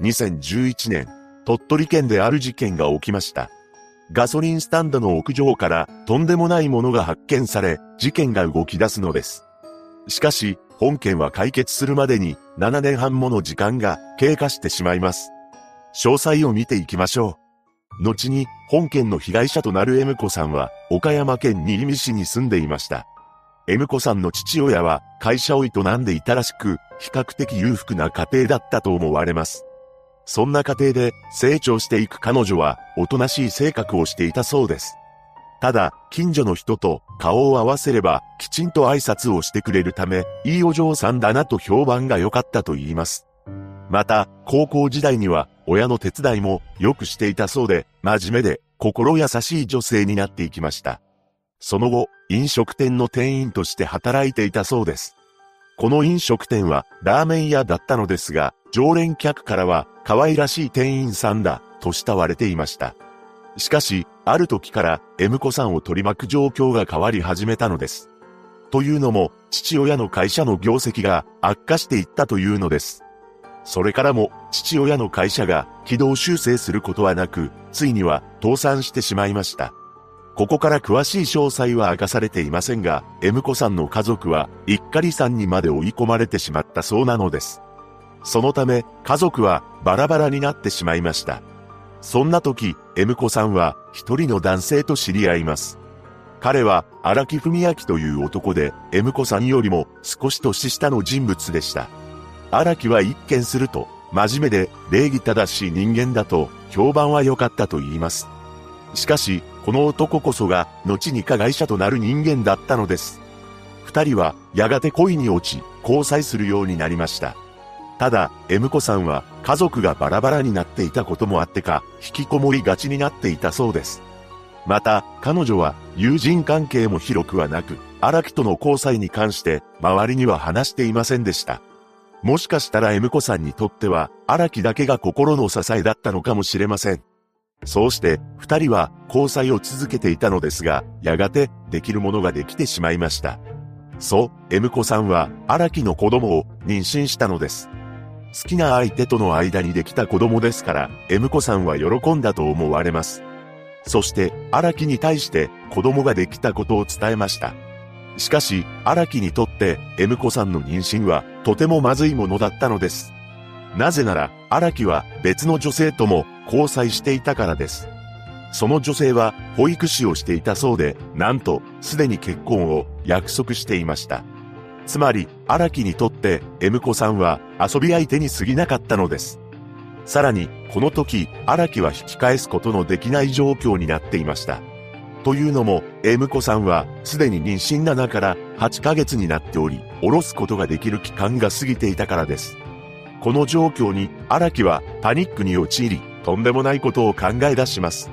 2011年、鳥取県である事件が起きました。ガソリンスタンドの屋上からとんでもないものが発見され、事件が動き出すのです。しかし、本件は解決するまでに7年半もの時間が経過してしまいます。詳細を見ていきましょう。後に、本件の被害者となる M 子さんは、岡山県新見市に住んでいました。M 子さんの父親は会社を営んでいたらしく、比較的裕福な家庭だったと思われます。そんな家庭で成長していく彼女は、おとなしい性格をしていたそうです。ただ、近所の人と顔を合わせれば、きちんと挨拶をしてくれるため、いいお嬢さんだなと評判が良かったと言います。また、高校時代には、親の手伝いもよくしていたそうで、真面目で、心優しい女性になっていきました。その後、飲食店の店員として働いていたそうです。この飲食店はラーメン屋だったのですが、常連客からは可愛らしい店員さんだと慕われていました。しかし、ある時から M 子さんを取り巻く状況が変わり始めたのです。というのも、父親の会社の業績が悪化していったというのです。それからも、父親の会社が軌道修正することはなく、ついには倒産してしまいました。ここから詳しい詳細は明かされていませんが、M 子さんの家族は、一家さんにまで追い込まれてしまったそうなのです。そのため、家族はバラバラになってしまいました。そんな時、M 子さんは一人の男性と知り合います。彼は荒木文明という男で、M 子さんよりも少し年下の人物でした。荒木は一見すると、真面目で礼儀正しい人間だと評判は良かったと言います。しかし、この男こそが後に加害者となる人間だったのです。二人はやがて恋に落ち、交際するようになりました。ただ、M 子さんは家族がバラバラになっていたこともあってか、引きこもりがちになっていたそうです。また、彼女は友人関係も広くはなく、荒木との交際に関して周りには話していませんでした。もしかしたら M 子さんにとっては荒木だけが心の支えだったのかもしれません。そうして二人は交際を続けていたのですが、やがてできるものができてしまいました。そう、M 子さんは荒木の子供を妊娠したのです。好きな相手との間にできた子供ですから、M 子さんは喜んだと思われます。そして、荒木に対して子供ができたことを伝えました。しかし、荒木にとって M 子さんの妊娠はとてもまずいものだったのです。なぜなら、荒木は別の女性とも交際していたからです。その女性は保育士をしていたそうで、なんとすでに結婚を約束していました。つまり、荒木にとって、M 子さんは遊び相手に過ぎなかったのです。さらに、この時、荒木は引き返すことのできない状況になっていました。というのも、M 子さんは、すでに妊娠7から8ヶ月になっており、下ろすことができる期間が過ぎていたからです。この状況に、荒木はパニックに陥り、とんでもないことを考え出します。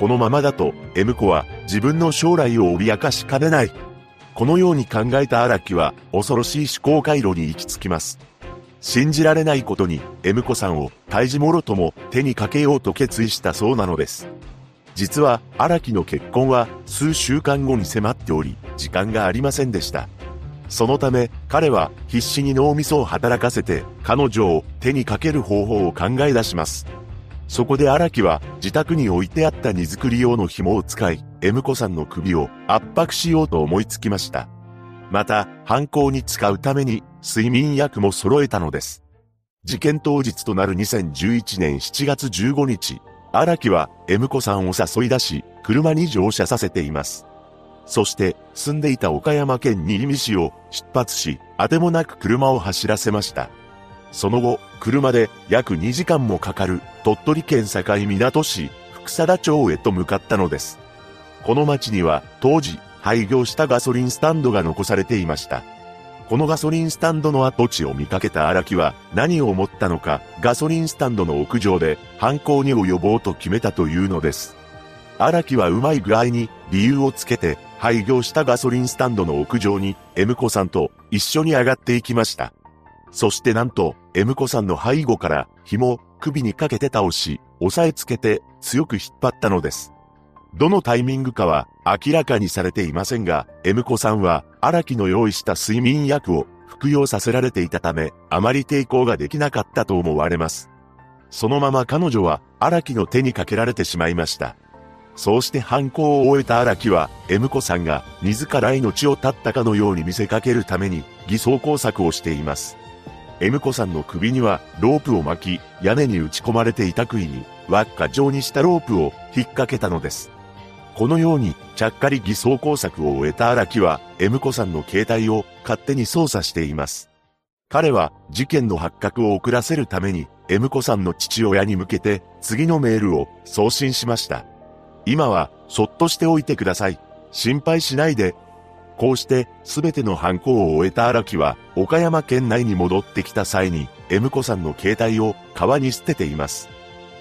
このままだと、M 子は自分の将来を脅かしかねない。このように考えた荒木は恐ろしい思考回路に行き着きます。信じられないことに M 子さんを胎児もろとも手にかけようと決意したそうなのです。実は荒木の結婚は数週間後に迫っており、時間がありませんでした。そのため彼は必死に脳みそを働かせて彼女を手にかける方法を考え出します。そこで荒木は自宅に置いてあった荷造り用の紐を使い、M 子さんの首を圧迫しようと思いつきました。また、犯行に使うために睡眠薬も揃えたのです。事件当日となる2011年7月15日、荒木は M 子さんを誘い出し、車に乗車させています。そして、住んでいた岡山県新見市を出発し、あてもなく車を走らせました。その後、車で約2時間もかかる鳥取県境港市福貞町へと向かったのです。この町には当時廃業したガソリンスタンドが残されていました。このガソリンスタンドの跡地を見かけた荒木は何を思ったのかガソリンスタンドの屋上で犯行に及ぼうと決めたというのです。荒木はうまい具合に理由をつけて廃業したガソリンスタンドの屋上に M 子さんと一緒に上がっていきました。そしてなんと M 子さんの背後から紐を首にかけて倒し、押さえつけて強く引っ張ったのです。どのタイミングかは明らかにされていませんが、M 子さんは荒木の用意した睡眠薬を服用させられていたため、あまり抵抗ができなかったと思われます。そのまま彼女は荒木の手にかけられてしまいました。そうして犯行を終えた荒木は、M 子さんが自ら命を絶ったかのように見せかけるために偽装工作をしています。M 子さんの首にはロープを巻き、屋根に打ち込まれていた杭に輪っか状にしたロープを引っ掛けたのです。このように、ちゃっかり偽装工作を終えた荒木は、M 子さんの携帯を勝手に操作しています。彼は、事件の発覚を遅らせるために、M 子さんの父親に向けて、次のメールを送信しました。今は、そっとしておいてください。心配しないで。こうして、すべての犯行を終えた荒木は、岡山県内に戻ってきた際に、M 子さんの携帯を川に捨てています。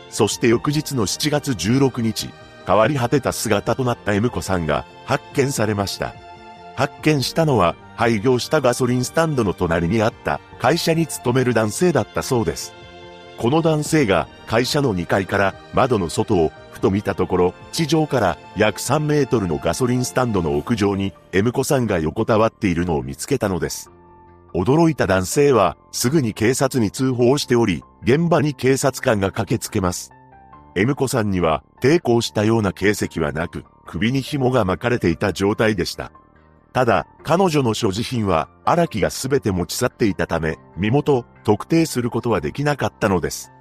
そして翌日の7月16日、変わり果てた姿となった M 子さんが発見されました。発見したのは廃業したガソリンスタンドの隣にあった会社に勤める男性だったそうです。この男性が会社の2階から窓の外をふと見たところ、地上から約3メートルのガソリンスタンドの屋上に M 子さんが横たわっているのを見つけたのです。驚いた男性はすぐに警察に通報しており、現場に警察官が駆けつけます。M 子さんには抵抗したような形跡はなく、首に紐が巻かれていた状態でした。ただ、彼女の所持品は荒木が全て持ち去っていたため、身元、特定することはできなかったのです。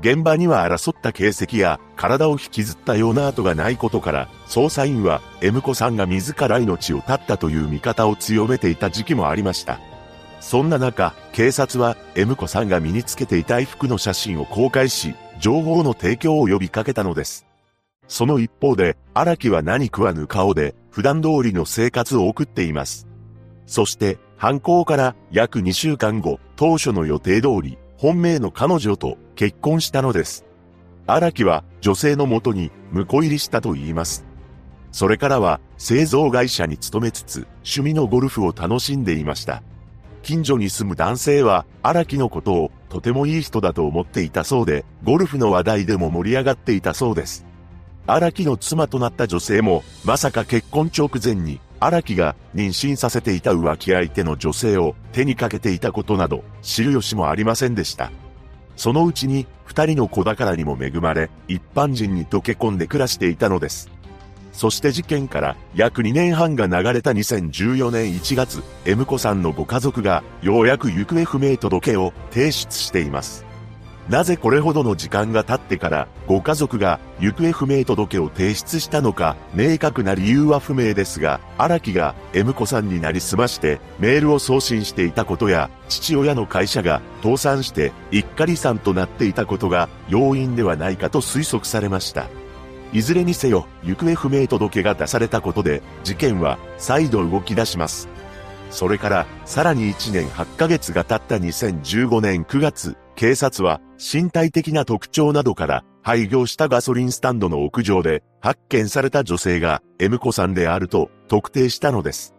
現場には争った形跡や体を引きずったような跡がないことから、捜査員は M 子さんが自ら命を絶ったという見方を強めていた時期もありました。そんな中、警察は M 子さんが身につけていた衣服の写真を公開し、情報の提供を呼びかけたのです。その一方で、荒木は何食わぬ顔で、普段通りの生活を送っています。そして、犯行から約2週間後、当初の予定通り、本命の彼女と結婚したのです。荒木は女性のもとに婿入りしたと言います。それからは製造会社に勤めつつ趣味のゴルフを楽しんでいました。近所に住む男性は荒木のことをとてもいい人だと思っていたそうで、ゴルフの話題でも盛り上がっていたそうです。荒木の妻となった女性も、まさか結婚直前に、荒木が妊娠させていた浮気相手の女性を手にかけていたことなど、知る由もありませんでした。そのうちに、二人の子宝にも恵まれ、一般人に溶け込んで暮らしていたのです。そして事件から約2年半が流れた2014年1月、M 子さんのご家族がようやく行方不明届を提出しています。なぜこれほどの時間が経ってからご家族が行方不明届を提出したのか明確な理由は不明ですが、荒木が M 子さんになりすましてメールを送信していたことや父親の会社が倒産して一家離散となっていたことが要因ではないかと推測されました。いずれにせよ、行方不明届が出されたことで、事件は再度動き出します。それから、さらに1年8ヶ月が経った2015年9月、警察は身体的な特徴などから廃業したガソリンスタンドの屋上で発見された女性が M 子さんであると特定したのです。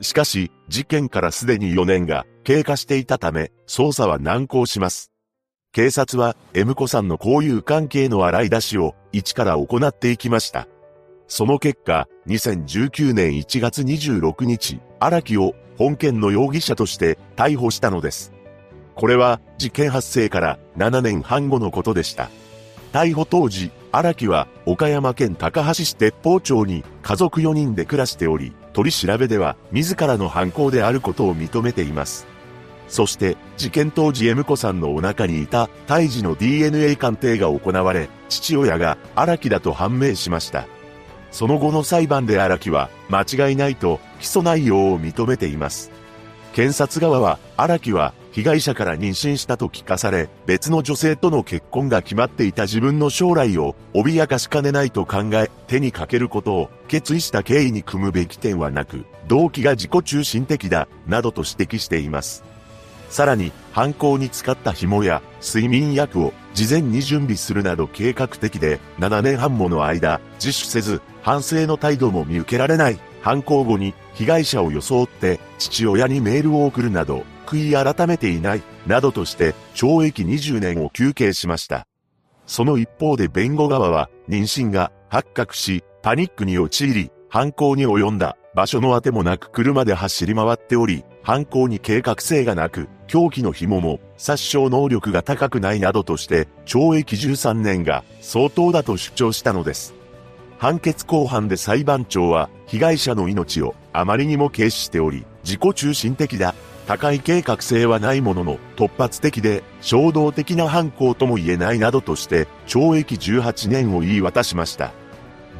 しかし、事件からすでに4年が経過していたため、捜査は難航します。警察は M 子さんの交友関係の洗い出しを一から行っていきました。その結果、2019年1月26日、荒木を本件の容疑者として逮捕したのです。これは事件発生から7年半後のことでした。逮捕当時、荒木は岡山県高橋市鉄砲町に家族4人で暮らしており、取り調べでは自らの犯行であることを認めています。そして事件当時 M 子さんのお腹にいた胎児の DNA 鑑定が行われ、父親が荒木だと判明しました。その後の裁判で荒木は間違いないと起訴内容を認めています。検察側は荒木は被害者から妊娠したと聞かされ、別の女性との結婚が決まっていた自分の将来を脅かしかねないと考え、手にかけることを決意した経緯に組むべき点はなく、動機が自己中心的だ、などと指摘しています。さらに、犯行に使った紐や睡眠薬を事前に準備するなど計画的で、7年半もの間、自首せず、反省の態度も見受けられない。犯行後に被害者を装って父親にメールを送るなど、悔い改めていない、などとして懲役20年を求刑しました。その一方で弁護側は、妊娠が発覚し、パニックに陥り、犯行に及んだ。場所の当てもなく車で走り回っており、犯行に計画性がなく、凶器の紐も殺傷能力が高くないなどとして、懲役13年が相当だと主張したのです。判決公判で裁判長は、被害者の命をあまりにも軽視しており、自己中心的だ。高い計画性はないものの、突発的で、衝動的な犯行とも言えないなどとして、懲役18年を言い渡しました。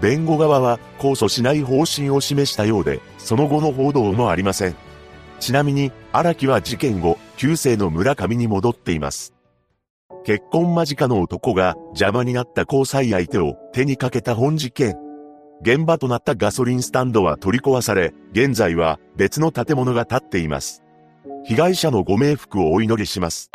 弁護側は控訴しない方針を示したようで、その後の報道もありません。ちなみに、荒木は事件後、旧姓の村上に戻っています。結婚間近の男が邪魔になった交際相手を手にかけた本事件。現場となったガソリンスタンドは取り壊され、現在は別の建物が建っています。被害者のご冥福をお祈りします。